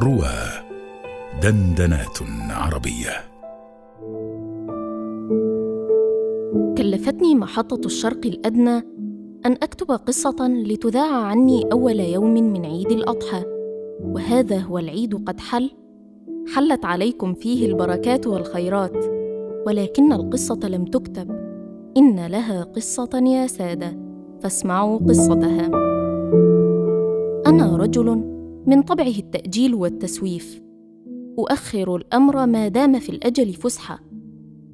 روى دندنات عربية. كلفتني محطة الشرق الأدنى أن أكتب قصة لتذاع عني أول يوم من عيد الأضحى وهذا هو العيد قد حل. حلت عليكم فيه البركات والخيرات ولكن القصة لم تكتب. إن لها قصة يا سادة فاسمعوا قصتها. أنا رجل من طبعه التأجيل والتسويف. أؤخر الأمر ما دام في الأجل فسحة.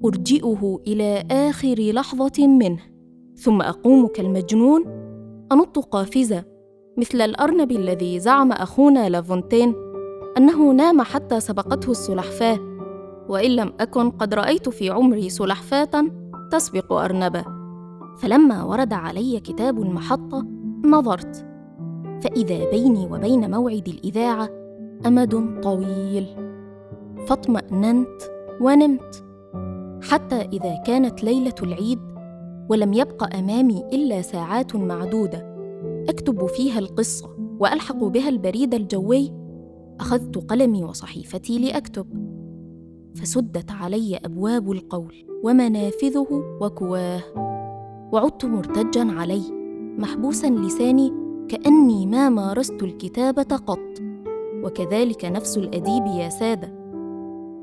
أرجئه إلى آخر لحظة منه. ثم أقوم كالمجنون. أنط قافزة مثل الأرنب الذي زعم أخونا لافونتين أنه نام حتى سبقته السلحفاة. وإن لم أكن قد رأيت في عمري سلحفاة تسبق أرنبة فلما ورد علي كتاب المحطة نظرت. فإذا بيني وبين موعد الإذاعة أمد طويل. فاطمأننت ونمت. حتى إذا كانت ليلة العيد ولم يبق أمامي إلا ساعات معدودة أكتب فيها القصة وألحق بها البريد الجوي. أخذت قلمي وصحيفتي لأكتب. فسدت علي أبواب القول ومنافذه وكواه. وعدت مرتجا علي محبوسا لساني كأني ما مارست الكتابة قط. وكذلك نفس الأديب يا سادة.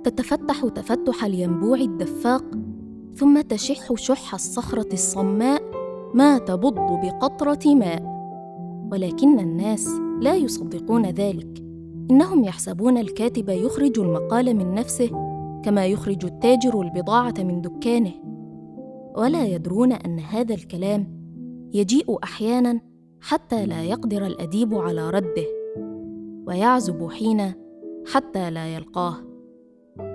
تتفتح تفتح الينبوع الدفاق ثم تشح شح الصخرة الصماء ما تبض بقطرة ماء. ولكن الناس لا يصدقون ذلك. إنهم يحسبون الكاتب يخرج المقال من نفسه كما يخرج التاجر البضاعة من دكانه. ولا يدرون أن هذا الكلام يجيء أحيانا حتى لا يقدر الأديب على رده ويعزب حين حتى لا يلقاه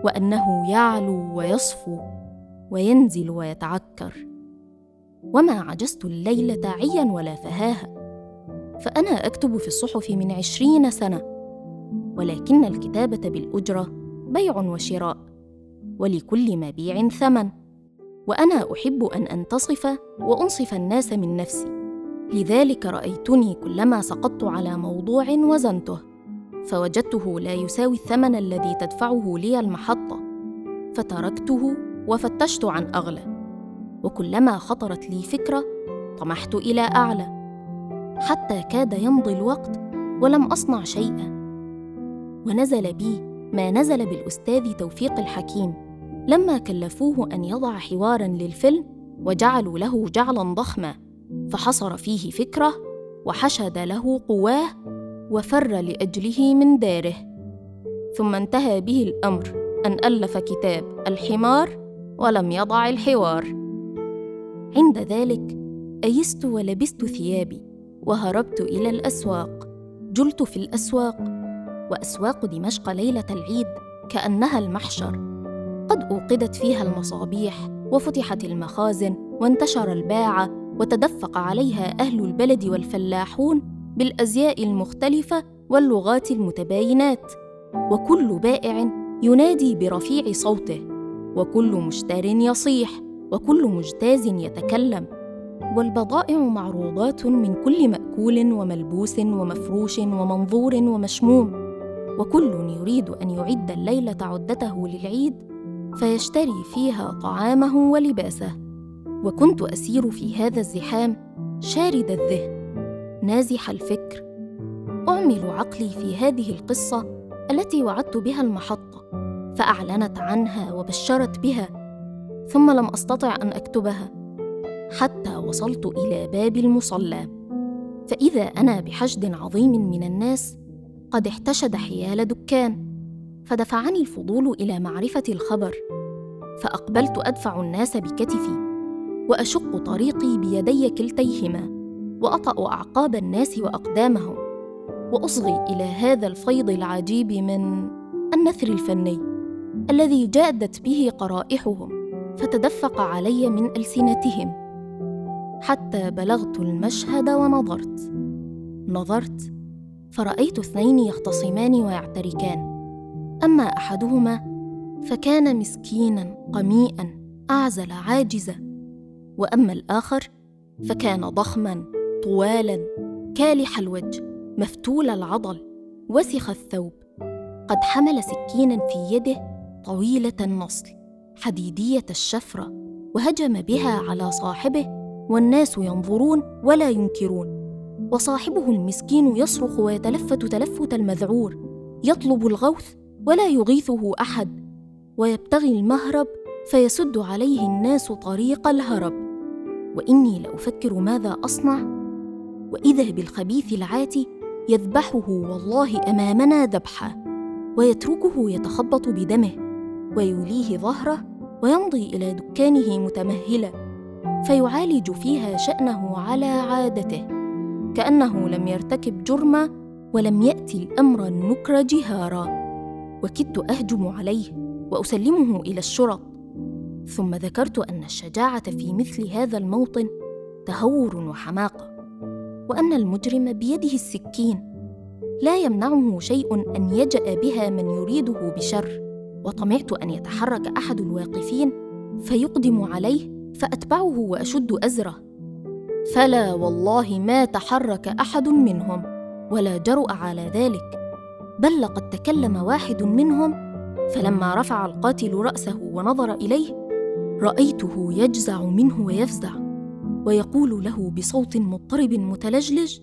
وأنه يعلو ويصفو وينزل ويتعكر. وما عجزت الليلة عيا ولا فهاها فأنا أكتب في الصحف من عشرين سنة ولكن الكتابة بالأجرة بيع وشراء ولكل مبيع ثمن وأنا أحب أن أنتصف وأنصف الناس من نفسي. لذلك رأيتني كلما سقطت على موضوع وزنته فوجدته لا يساوي الثمن الذي تدفعه لي المحطة فتركته وفتشت عن أغلى. وكلما خطرت لي فكرة طمحت إلى أعلى. حتى كاد يمضي الوقت ولم أصنع شيئا. ونزل بي ما نزل بالأستاذ توفيق الحكيم. لما كلفوه أن يضع حوارا للفيلم وجعلوا له جعلا ضخما. فحصر فيه فكرة وحشد له قواه وفر لأجله من داره. ثم انتهى به الأمر أن ألف كتاب الحمار ولم يضع الحوار. عند ذلك أيست ولبست ثيابي وهربت إلى الأسواق. جلت في الأسواق وأسواق دمشق ليلة العيد كأنها المحشر. قد أوقدت فيها المصابيح وفتحت المخازن وانتشر الباعة وتدفق عليها أهل البلد والفلاحون بالأزياء المختلفة واللغات المتباينات. وكل بائع ينادي برفيع صوته وكل مشتر يصيح وكل مجتاز يتكلم. والبضائع معروضات من كل مأكول وملبوس ومفروش ومنظور ومشموم. وكل يريد أن يعد الليلة عدته للعيد فيشتري فيها طعامه ولباسه. وكنت أسير في هذا الزحام شارد الذهن نازح الفكر. أعمل عقلي في هذه القصة التي وعدت بها المحطة فأعلنت عنها وبشرت بها ثم لم أستطع أن أكتبها حتى وصلت إلى باب المصلى. فإذا أنا بحشد عظيم من الناس قد احتشد حيال دكان فدفعني الفضول إلى معرفة الخبر فأقبلت أدفع الناس بكتفي. وأشق طريقي بيدي كلتيهما وأطأ أعقاب الناس وأقدامهم وأصغي إلى هذا الفيض العجيب من النثر الفني الذي جادت به قرائحهم فتدفق علي من ألسنتهم. حتى بلغت المشهد ونظرت نظرت فرأيت اثنين يختصمان ويعتركان أما أحدهما فكان مسكينا قميئا أعزل عاجزا. وأما الآخر فكان ضخما طوالا كالح الوجه مفتول العضل وسخ الثوب قد حمل سكينا في يده طويلة النصل حديدية الشفرة وهجم بها على صاحبه والناس ينظرون ولا ينكرون وصاحبه المسكين يصرخ ويتلفت تلفت المذعور يطلب الغوث ولا يغيثه أحد ويبتغي المهرب فيسد عليه الناس طريق الهرب وإني لأفكر ماذا أصنع؟ واذا بالخبيث العاتي يذبحه والله أمامنا ذبحا ويتركه يتخبط بدمه ويوليه ظهره ويمضي إلى دكانه متمهلا فيعالج فيها شأنه على عادته كأنه لم يرتكب جرما ولم يأتي الأمر النكر جهارا. وكدت أهجم عليه وأسلمه إلى الشرط ثم ذكرت أن الشجاعة في مثل هذا الموطن تهور وحماقه وأن المجرم بيده السكين لا يمنعه شيء أن يجأ بها من يريده بشر. وطمعت أن يتحرك أحد الواقفين فيقدم عليه فأتبعه وأشد أزرة. فلا والله ما تحرك أحد منهم ولا جرؤ على ذلك بل لقد تكلم واحد منهم. فلما رفع القاتل رأسه ونظر إليه رأيته يجزع منه ويفزع ويقول له بصوت مضطرب متلجلج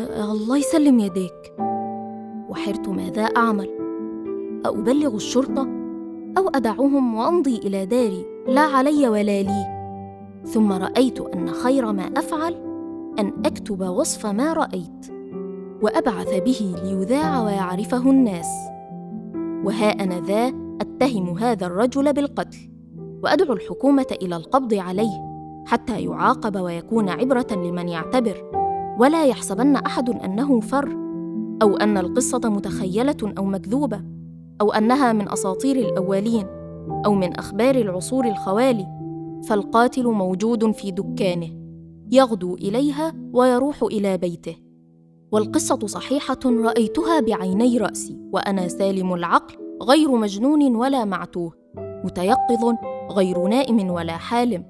الله يسلم يديك. وحرت ماذا أعمل؟ أأبلغ الشرطة؟ أو ادعهم وأمضي إلى داري لا علي ولا لي؟ ثم رأيت أن خير ما أفعل أن أكتب وصف ما رأيت وأبعث به ليذاع ويعرفه الناس. وها أنا ذا أتهم هذا الرجل بالقتل. وأدعو الحكومة إلى القبض عليه حتى يعاقب ويكون عبرة لمن يعتبر. ولا يحسبن أحد أنه فر أو أن القصة متخيلة أو مكذوبة أو أنها من أساطير الأولين أو من أخبار العصور الخوالي. فالقاتل موجود في دكانه يغدو إليها ويروح إلى بيته. والقصة صحيحة رأيتها بعيني رأسي وأنا سالم العقل غير مجنون ولا معتوه متيقظ غير نائم ولا حالم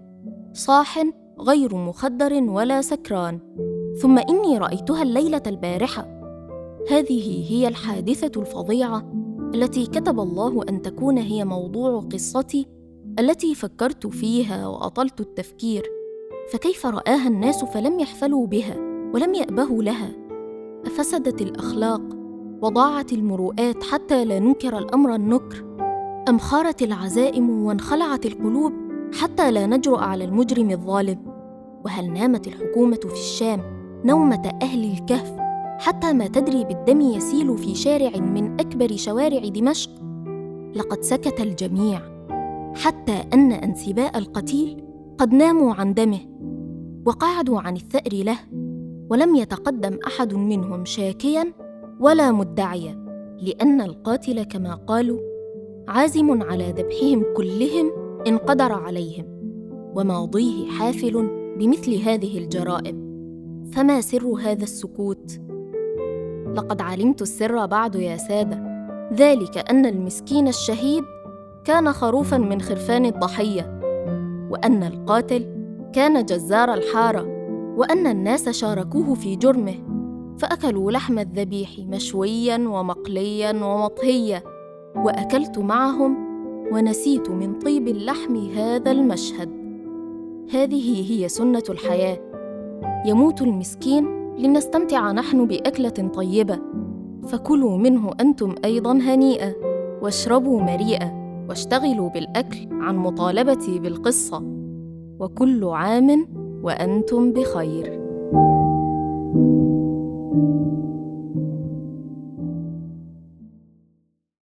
صاح غير مخدر ولا سكران. ثم إني رأيتها الليلة البارحة. هذه هي الحادثة الفظيعة التي كتب الله أن تكون هي موضوع قصتي التي فكرت فيها وأطلت التفكير. فكيف رآها الناس فلم يحفلوا بها ولم يأبهوا لها؟ أفسدت الأخلاق وضاعت المروءات حتى لا ننكر الأمر النكر. ام خارت العزائم وانخلعت القلوب حتى لا نجرؤ على المجرم الظالم. وهل نامت الحكومة في الشام نومة أهل الكهف حتى ما تدري بالدم يسيل في شارع من أكبر شوارع دمشق؟ لقد سكت الجميع حتى أن انسباء القتيل قد ناموا عن دمه وقعدوا عن الثأر له ولم يتقدم أحد منهم شاكيا ولا مدعيا لأن القاتل كما قالوا عازم على ذبحهم كلهم إن قدر عليهم وماضيه حافل بمثل هذه الجرائم. فما سر هذا السكوت؟ لقد علمت السر بعد يا سادة. ذلك أن المسكين الشهيد كان خروفا من خرفان الضحية وأن القاتل كان جزار الحارة وأن الناس شاركوه في جرمه فأكلوا لحم الذبيح مشويا ومقليا ومطهيا. وأكلت معهم ونسيت من طيب اللحم هذا المشهد. هذه هي سنة الحياة. يموت المسكين لنستمتع نحن بأكلة طيبة. فكلوا منه أنتم أيضا هنيئا واشربوا مريئا واشتغلوا بالأكل عن مطالبتي بالقصة. وكل عام وأنتم بخير.